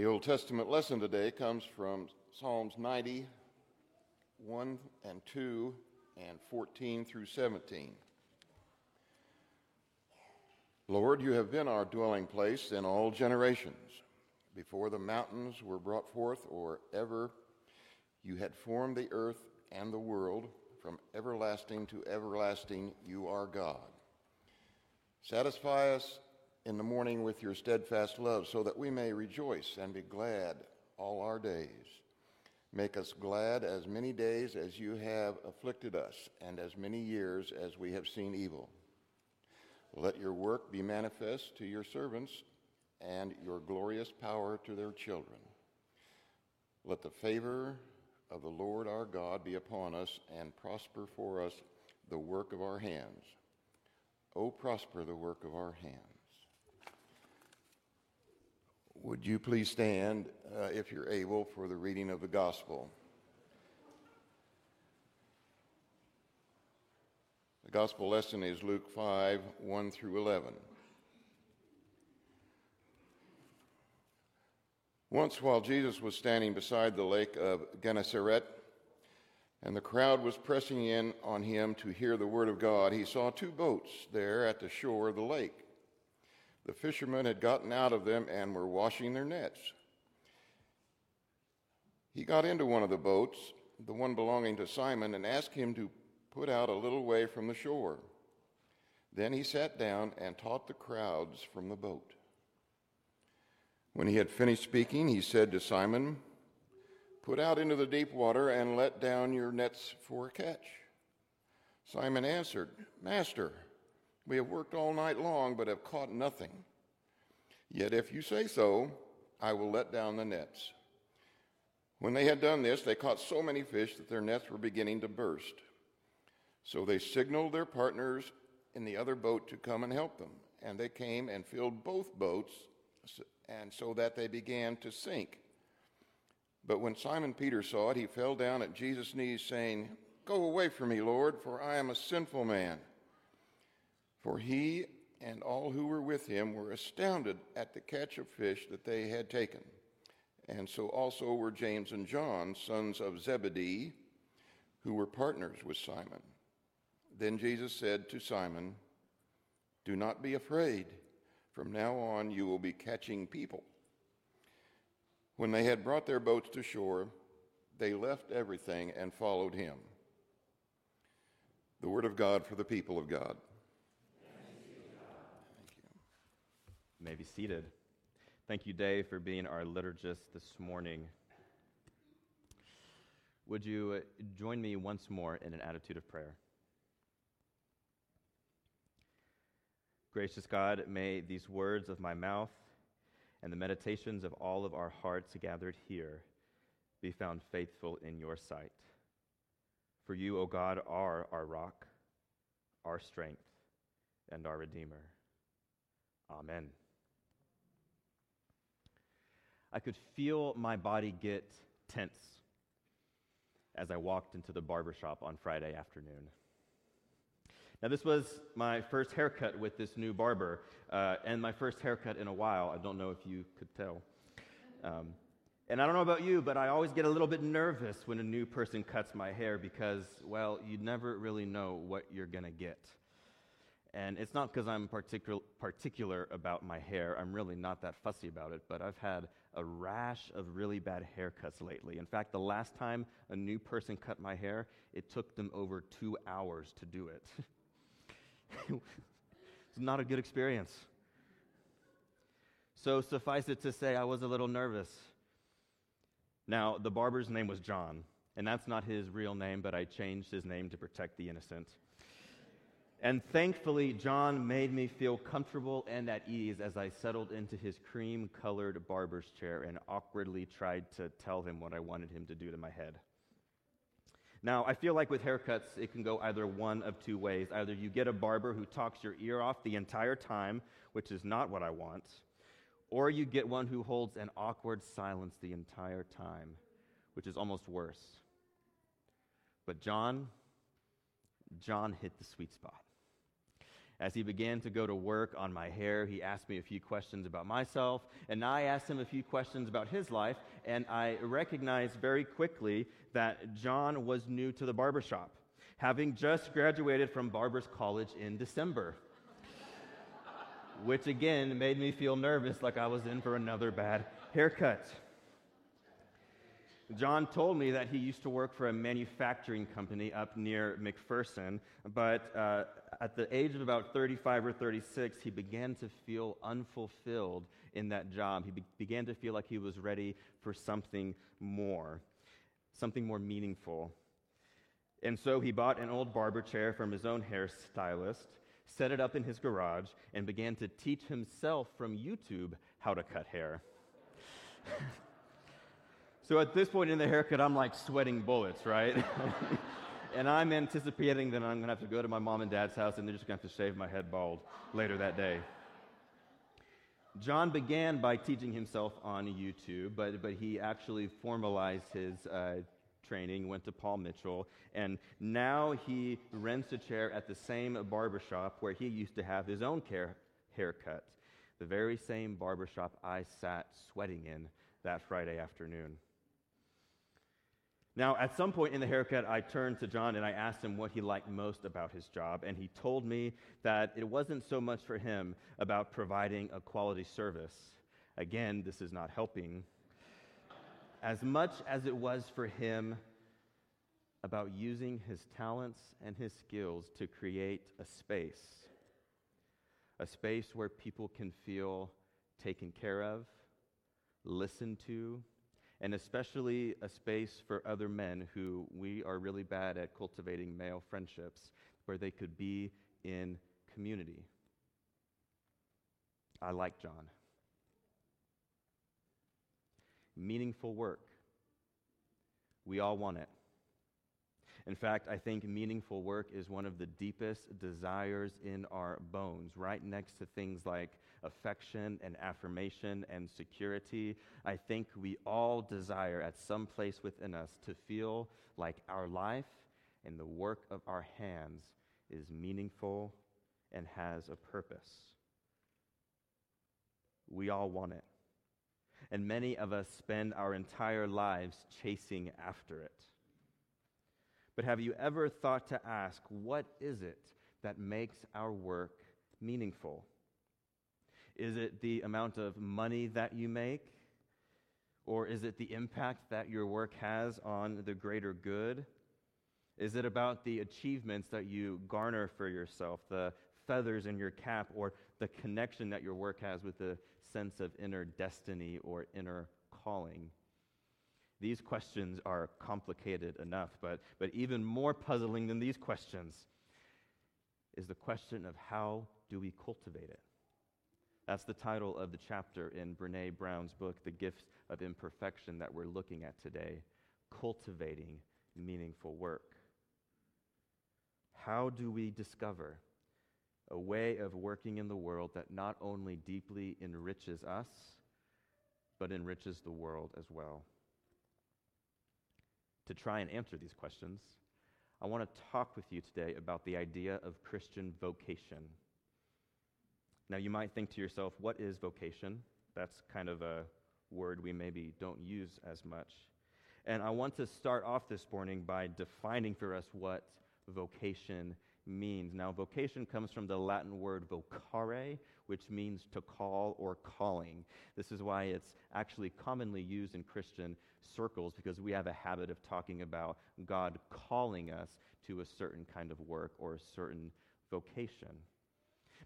The Old Testament lesson today comes from Psalms 90, 1 and 2, and 14 through 17. Lord, you have been our dwelling place in all generations. Before the mountains were brought forth, or ever you had formed the earth and the world, from everlasting to everlasting, you are God. Satisfy us in the morning with your steadfast love, so that we may rejoice and be glad all our days. Make us glad as many days as you have afflicted us, and as many years as we have seen evil. Let your work be manifest to your servants, and your glorious power to their children. Let the favor of the Lord our God be upon us, and prosper for us the work of our hands. O prosper the work of our hands. Would you please stand, uh, if you're able, for the reading of the gospel? The gospel lesson is Luke 5 1 through 11. Once, while Jesus was standing beside the lake of Gennesaret, and the crowd was pressing in on him to hear the word of God, he saw two boats there at the shore of the lake. The fishermen had gotten out of them and were washing their nets. He got into one of the boats, the one belonging to Simon, and asked him to put out a little way from the shore. Then he sat down and taught the crowds from the boat. When he had finished speaking, he said to Simon, Put out into the deep water and let down your nets for a catch. Simon answered, Master, we have worked all night long, but have caught nothing. Yet if you say so, I will let down the nets. When they had done this, they caught so many fish that their nets were beginning to burst. So they signaled their partners in the other boat to come and help them. And they came and filled both boats, and so that they began to sink. But when Simon Peter saw it, he fell down at Jesus' knees, saying, Go away from me, Lord, for I am a sinful man. For he and all who were with him were astounded at the catch of fish that they had taken. And so also were James and John, sons of Zebedee, who were partners with Simon. Then Jesus said to Simon, Do not be afraid. From now on, you will be catching people. When they had brought their boats to shore, they left everything and followed him. The word of God for the people of God. You may be seated. Thank you, Dave, for being our liturgist this morning. Would you uh, join me once more in an attitude of prayer? Gracious God, may these words of my mouth and the meditations of all of our hearts gathered here be found faithful in your sight. For you, O God, are our rock, our strength, and our Redeemer. Amen. I could feel my body get tense as I walked into the barber shop on Friday afternoon. Now, this was my first haircut with this new barber, uh, and my first haircut in a while. I don't know if you could tell. Um, and I don't know about you, but I always get a little bit nervous when a new person cuts my hair because, well, you never really know what you're going to get. And it's not because I'm particular, particular about my hair. I'm really not that fussy about it, but I've had a rash of really bad haircuts lately. In fact, the last time a new person cut my hair, it took them over two hours to do it. it's not a good experience. So, suffice it to say, I was a little nervous. Now, the barber's name was John, and that's not his real name, but I changed his name to protect the innocent. And thankfully, John made me feel comfortable and at ease as I settled into his cream colored barber's chair and awkwardly tried to tell him what I wanted him to do to my head. Now, I feel like with haircuts, it can go either one of two ways. Either you get a barber who talks your ear off the entire time, which is not what I want, or you get one who holds an awkward silence the entire time, which is almost worse. But John, John hit the sweet spot. As he began to go to work on my hair, he asked me a few questions about myself, and I asked him a few questions about his life, and I recognized very quickly that John was new to the barbershop, having just graduated from Barber's College in December. which again made me feel nervous like I was in for another bad haircut. John told me that he used to work for a manufacturing company up near McPherson, but uh, at the age of about 35 or 36, he began to feel unfulfilled in that job. He be- began to feel like he was ready for something more, something more meaningful. And so he bought an old barber chair from his own hairstylist, set it up in his garage, and began to teach himself from YouTube how to cut hair. So at this point in the haircut, I'm like sweating bullets, right? and I'm anticipating that I'm going to have to go to my mom and dad's house and they're just going to have to shave my head bald later that day. John began by teaching himself on YouTube, but, but he actually formalized his uh, training, went to Paul Mitchell, and now he rents a chair at the same barbershop where he used to have his own care, haircut. The very same barbershop I sat sweating in that Friday afternoon. Now, at some point in the haircut, I turned to John and I asked him what he liked most about his job, and he told me that it wasn't so much for him about providing a quality service. Again, this is not helping. As much as it was for him about using his talents and his skills to create a space, a space where people can feel taken care of, listened to, and especially a space for other men who we are really bad at cultivating male friendships where they could be in community. I like John. Meaningful work. We all want it. In fact, I think meaningful work is one of the deepest desires in our bones, right next to things like affection and affirmation and security. I think we all desire at some place within us to feel like our life and the work of our hands is meaningful and has a purpose. We all want it. And many of us spend our entire lives chasing after it. But have you ever thought to ask, what is it that makes our work meaningful? Is it the amount of money that you make? Or is it the impact that your work has on the greater good? Is it about the achievements that you garner for yourself, the feathers in your cap, or the connection that your work has with the sense of inner destiny or inner calling? These questions are complicated enough, but, but even more puzzling than these questions is the question of how do we cultivate it? That's the title of the chapter in Brene Brown's book, The Gifts of Imperfection, that we're looking at today Cultivating Meaningful Work. How do we discover a way of working in the world that not only deeply enriches us, but enriches the world as well? To try and answer these questions, I want to talk with you today about the idea of Christian vocation. Now, you might think to yourself, what is vocation? That's kind of a word we maybe don't use as much. And I want to start off this morning by defining for us what vocation means. Now, vocation comes from the Latin word vocare, which means to call or calling. This is why it's actually commonly used in Christian circles because we have a habit of talking about God calling us to a certain kind of work or a certain vocation.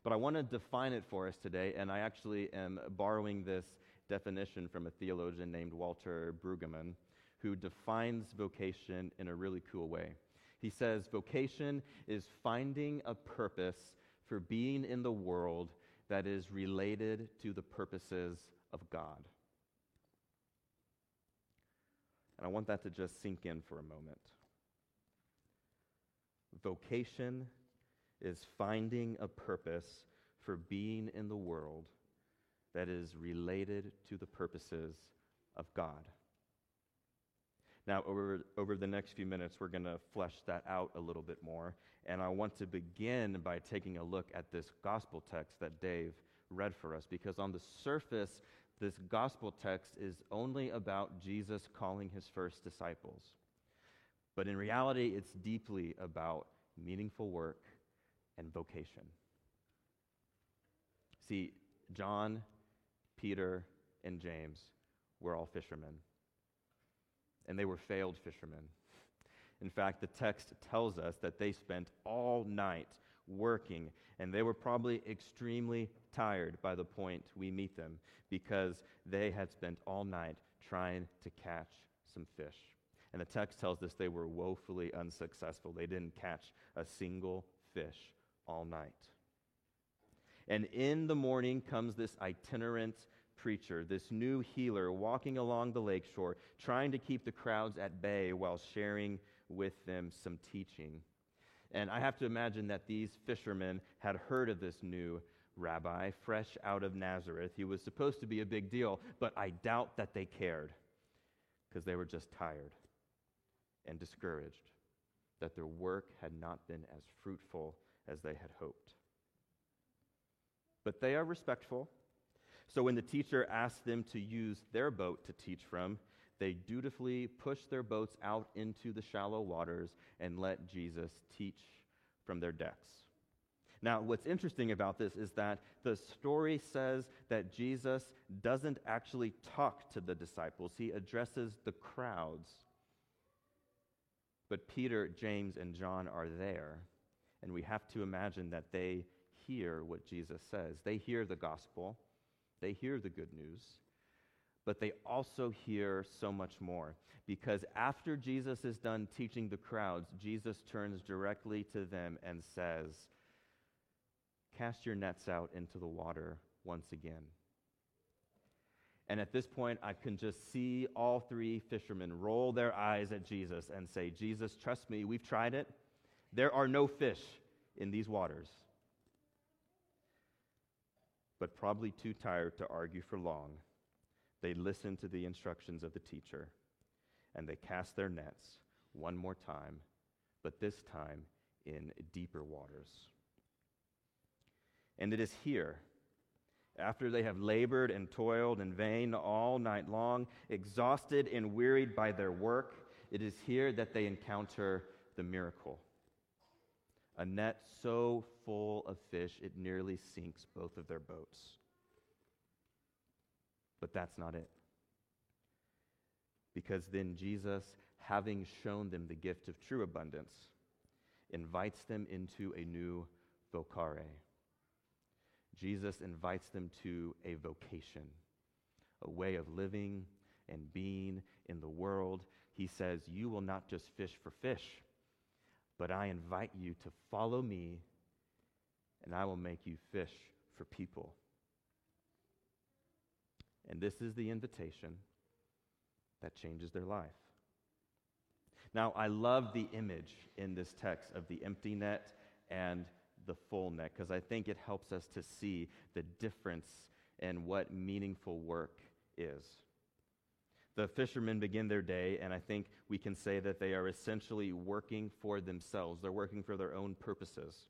But I want to define it for us today, and I actually am borrowing this definition from a theologian named Walter Brueggemann, who defines vocation in a really cool way. He says, Vocation is finding a purpose for being in the world that is related to the purposes of God. And I want that to just sink in for a moment. Vocation is finding a purpose for being in the world that is related to the purposes of God. Now, over, over the next few minutes, we're going to flesh that out a little bit more. And I want to begin by taking a look at this gospel text that Dave read for us, because on the surface, this gospel text is only about Jesus calling his first disciples. But in reality, it's deeply about meaningful work and vocation. See, John, Peter, and James were all fishermen, and they were failed fishermen. In fact, the text tells us that they spent all night working, and they were probably extremely tired by the point we meet them because they had spent all night trying to catch some fish. And the text tells us they were woefully unsuccessful. They didn't catch a single fish all night. And in the morning comes this itinerant preacher, this new healer, walking along the lakeshore, trying to keep the crowds at bay while sharing with them some teaching. And I have to imagine that these fishermen had heard of this new rabbi, fresh out of Nazareth. He was supposed to be a big deal, but I doubt that they cared because they were just tired and discouraged that their work had not been as fruitful as they had hoped. But they are respectful. So when the teacher asked them to use their boat to teach from, they dutifully pushed their boats out into the shallow waters and let Jesus teach from their decks. Now, what's interesting about this is that the story says that Jesus doesn't actually talk to the disciples, he addresses the crowds. But Peter, James, and John are there, and we have to imagine that they hear what Jesus says. They hear the gospel, they hear the good news, but they also hear so much more. Because after Jesus is done teaching the crowds, Jesus turns directly to them and says, Cast your nets out into the water once again. And at this point, I can just see all three fishermen roll their eyes at Jesus and say, Jesus, trust me, we've tried it. There are no fish in these waters. But probably too tired to argue for long, they listen to the instructions of the teacher and they cast their nets one more time, but this time in deeper waters. And it is here, after they have labored and toiled in vain all night long, exhausted and wearied by their work, it is here that they encounter the miracle. A net so full of fish it nearly sinks both of their boats. But that's not it. Because then Jesus, having shown them the gift of true abundance, invites them into a new vocare Jesus invites them to a vocation, a way of living and being in the world. He says, You will not just fish for fish, but I invite you to follow me, and I will make you fish for people. And this is the invitation that changes their life. Now, I love the image in this text of the empty net and the full net because I think it helps us to see the difference in what meaningful work is. The fishermen begin their day, and I think we can say that they are essentially working for themselves. They're working for their own purposes.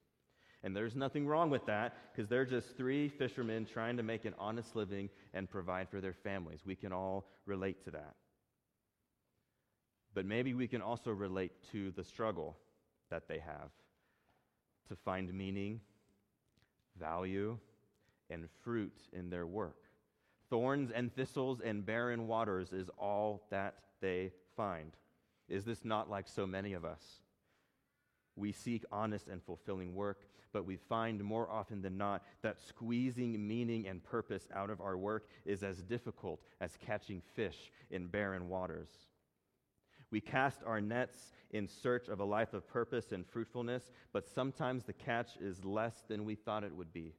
And there's nothing wrong with that because they're just three fishermen trying to make an honest living and provide for their families. We can all relate to that. But maybe we can also relate to the struggle that they have to find meaning, value, and fruit in their work. Thorns and thistles and barren waters is all that they find. Is this not like so many of us? We seek honest and fulfilling work, but we find more often than not that squeezing meaning and purpose out of our work is as difficult as catching fish in barren waters. We cast our nets in search of a life of purpose and fruitfulness, but sometimes the catch is less than we thought it would be.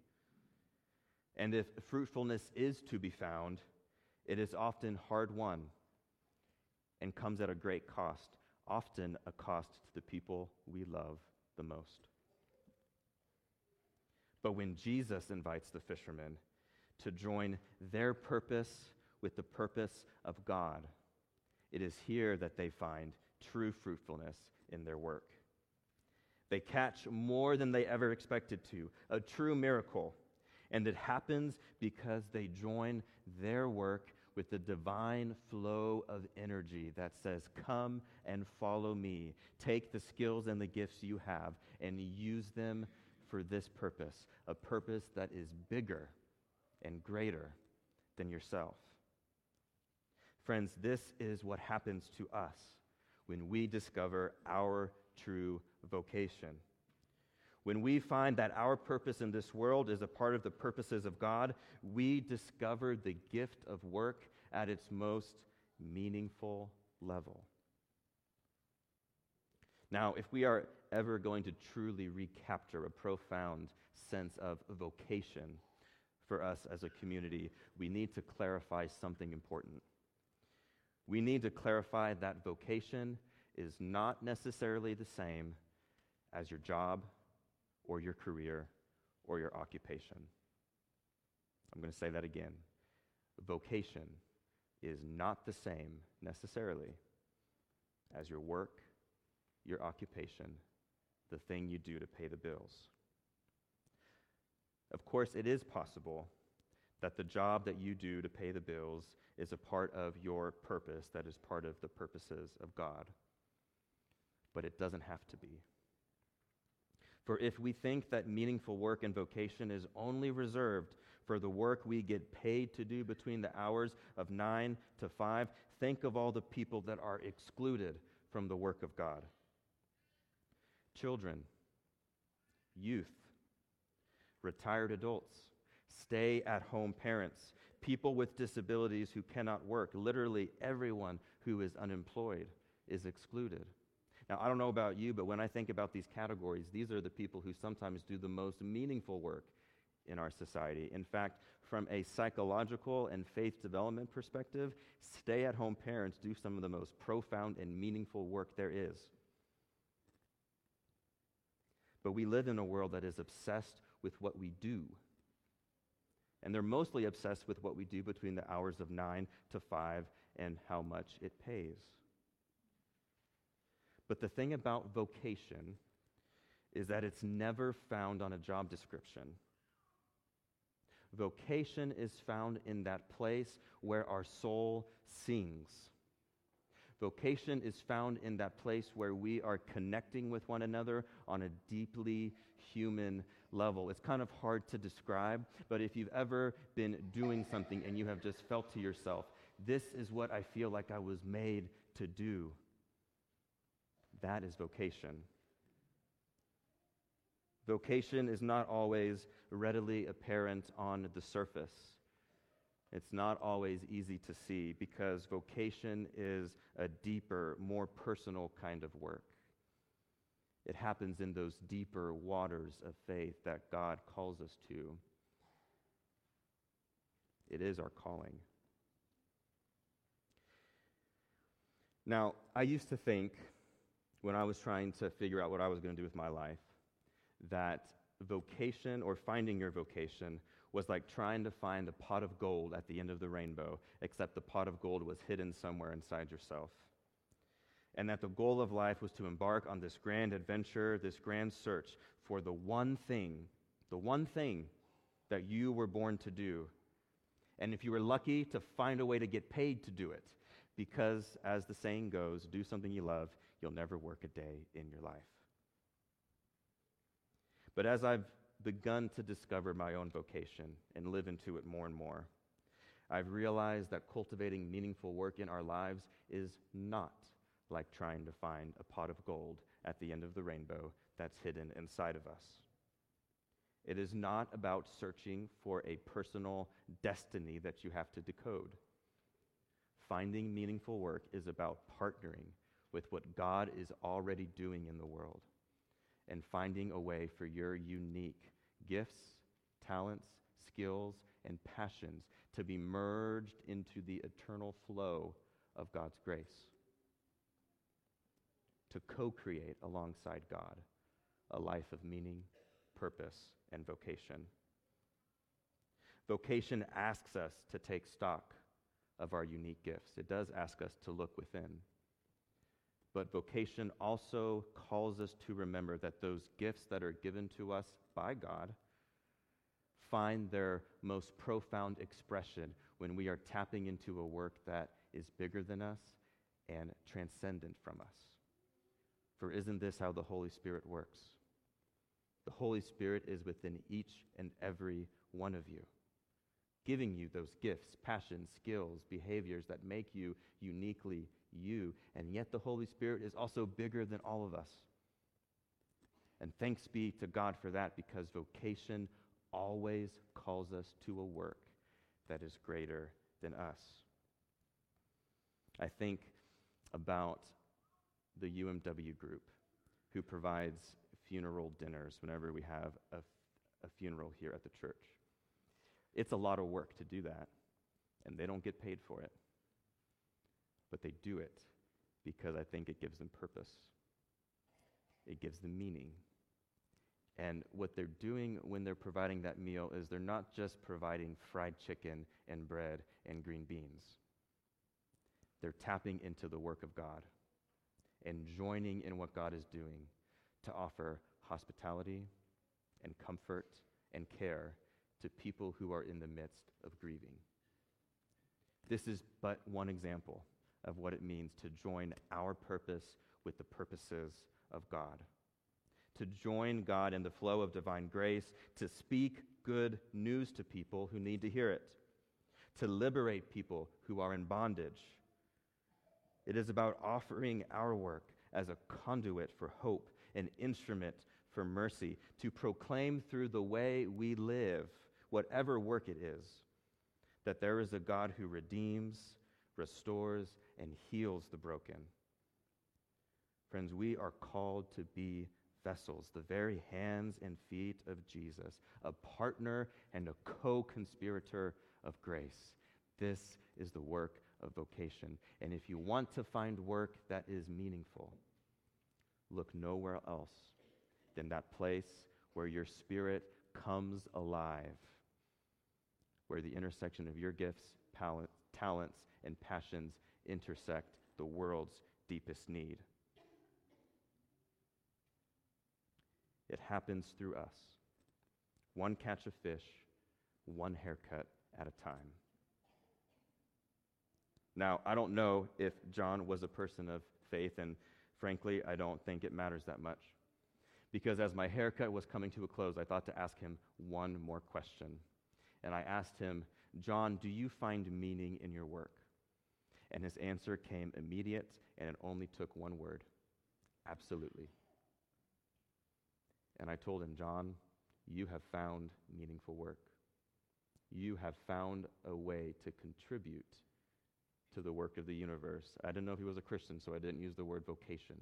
And if fruitfulness is to be found, it is often hard won and comes at a great cost, often a cost to the people we love the most. But when Jesus invites the fishermen to join their purpose with the purpose of God, It is here that they find true fruitfulness in their work. They catch more than they ever expected to, a true miracle. And it happens because they join their work with the divine flow of energy that says, Come and follow me. Take the skills and the gifts you have and use them for this purpose, a purpose that is bigger and greater than yourself. Friends, this is what happens to us when we discover our true vocation. When we find that our purpose in this world is a part of the purposes of God, we discover the gift of work at its most meaningful level. Now, if we are ever going to truly recapture a profound sense of vocation for us as a community, we need to clarify something important. We need to clarify that vocation is not necessarily the same as your job or your career or your occupation. I'm going to say that again. Vocation is not the same necessarily as your work, your occupation, the thing you do to pay the bills. Of course, it is possible that the job that you do to pay the bills is a part of your purpose, that is part of the purposes of God. But it doesn't have to be. For if we think that meaningful work and vocation is only reserved for the work we get paid to do between the hours of 9 to 5, think of all the people that are excluded from the work of God children, youth, retired adults, stay at home parents, people with disabilities who cannot work. Literally, everyone who is unemployed is excluded. Now, I don't know about you, but when I think about these categories, these are the people who sometimes do the most meaningful work in our society. In fact, from a psychological and faith development perspective, stay at home parents do some of the most profound and meaningful work there is. But we live in a world that is obsessed with what we do. And they're mostly obsessed with what we do between the hours of 9 to 5 and how much it pays. But the thing about vocation is that it's never found on a job description. Vocation is found in that place where our soul sings. Vocation is found in that place where we are connecting with one another on a deeply human level. It's kind of hard to describe, but if you've ever been doing something and you have just felt to yourself, this is what I feel like I was made to do, that is vocation. Vocation is not always readily apparent on the surface. It's not always easy to see because vocation is a deeper, more personal kind of work. It happens in those deeper waters of faith that God calls us to. It is our calling. Now, I used to think when I was trying to figure out what I was going to do with my life that vocation or finding your vocation was like trying to find a pot of gold at the end of the rainbow, except the pot of gold was hidden somewhere inside yourself. And that the goal of life was to embark on this grand adventure, this grand search for the one thing, the one thing that you were born to do. And if you were lucky, to find a way to get paid to do it. Because, as the saying goes, do something you love, you'll never work a day in your life. But as I've begun to discover my own vocation and live into it more and more, I've realized that cultivating meaningful work in our lives is not like trying to find a pot of gold at the end of the rainbow that's hidden inside of us. It is not about searching for a personal destiny that you have to decode. Finding meaningful work is about partnering with what God is already doing in the world and finding a way for your unique gifts, talents, skills, and passions to be merged into the eternal flow of God's grace. To co create alongside God a life of meaning, purpose, and vocation. Vocation asks us to take stock of our unique gifts. It does ask us to look within. But vocation also calls us to remember that those gifts that are given to us by God find their most profound expression when we are tapping into a work that is bigger than us and transcendent from us. For isn't this how the Holy Spirit works? The Holy Spirit is within each and every one of you, giving you those gifts, passions, skills, behaviors that make you uniquely you. And yet the Holy Spirit is also bigger than all of us. And thanks be to God for that because vocation always calls us to a work that is greater than us. I think about the UMW group who provides funeral dinners whenever we have a, a funeral here at the church. It's a lot of work to do that, and they don't get paid for it. But they do it because I think it gives them purpose, it gives them meaning. And what they're doing when they're providing that meal is they're not just providing fried chicken and bread and green beans. They're tapping into the work of God and joining in what God is doing to offer hospitality and comfort and care to people who are in the midst of grieving. This is but one example of what it means to join our purpose with the purposes of God. To join God in the flow of divine grace, to speak good news to people who need to hear it, to liberate people who are in bondage. It is about offering our work as a conduit for hope, an instrument for mercy, to proclaim through the way we live, whatever work it is, that there is a God who redeems, restores, and heals the broken. Friends, we are called to be vessels, the very hands and feet of Jesus, a partner and a co conspirator of grace. This is the work of vocation. And if you want to find work that is meaningful, look nowhere else than that place where your spirit comes alive, where the intersection of your gifts, talents, and passions intersect the world's deepest need. It happens through us. One catch of fish, one haircut at a time. Now, I don't know if John was a person of faith, and frankly, I don't think it matters that much. Because as my haircut was coming to a close, I thought to ask him one more question. And I asked him, John, do you find meaning in your work? And his answer came immediate, and it only took one word absolutely. And I told him, John, you have found meaningful work. You have found a way to contribute to the work of the universe. I didn't know if he was a Christian, so I didn't use the word vocation.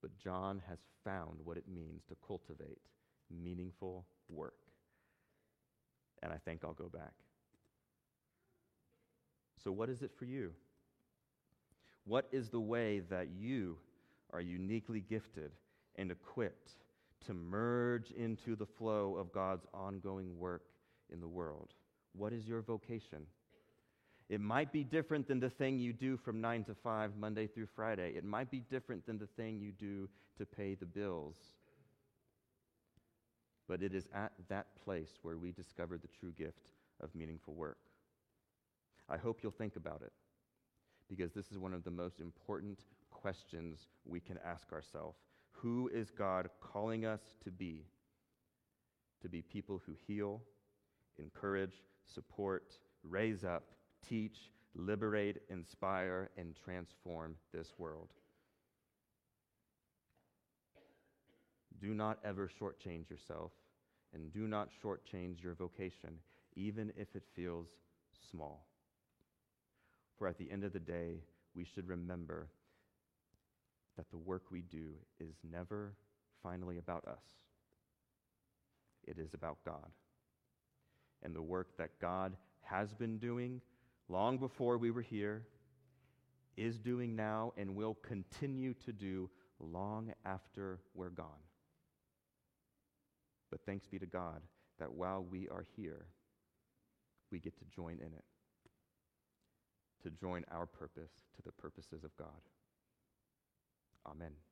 But John has found what it means to cultivate meaningful work. And I think I'll go back. So, what is it for you? What is the way that you are uniquely gifted and equipped to merge into the flow of God's ongoing work in the world? What is your vocation? It might be different than the thing you do from 9 to 5, Monday through Friday. It might be different than the thing you do to pay the bills. But it is at that place where we discover the true gift of meaningful work. I hope you'll think about it because this is one of the most important questions we can ask ourselves. Who is God calling us to be? To be people who heal, encourage, support, raise up, teach, liberate, inspire, and transform this world. Do not ever shortchange yourself, and do not shortchange your vocation, even if it feels small. For at the end of the day, we should remember that the work we do is never finally about us. It is about God. And the work that God has been doing long before we were here, is doing now, and will continue to do long after we're gone. But thanks be to God that while we are here, we get to join in it. to join our purpose to the purposes of God. Amen.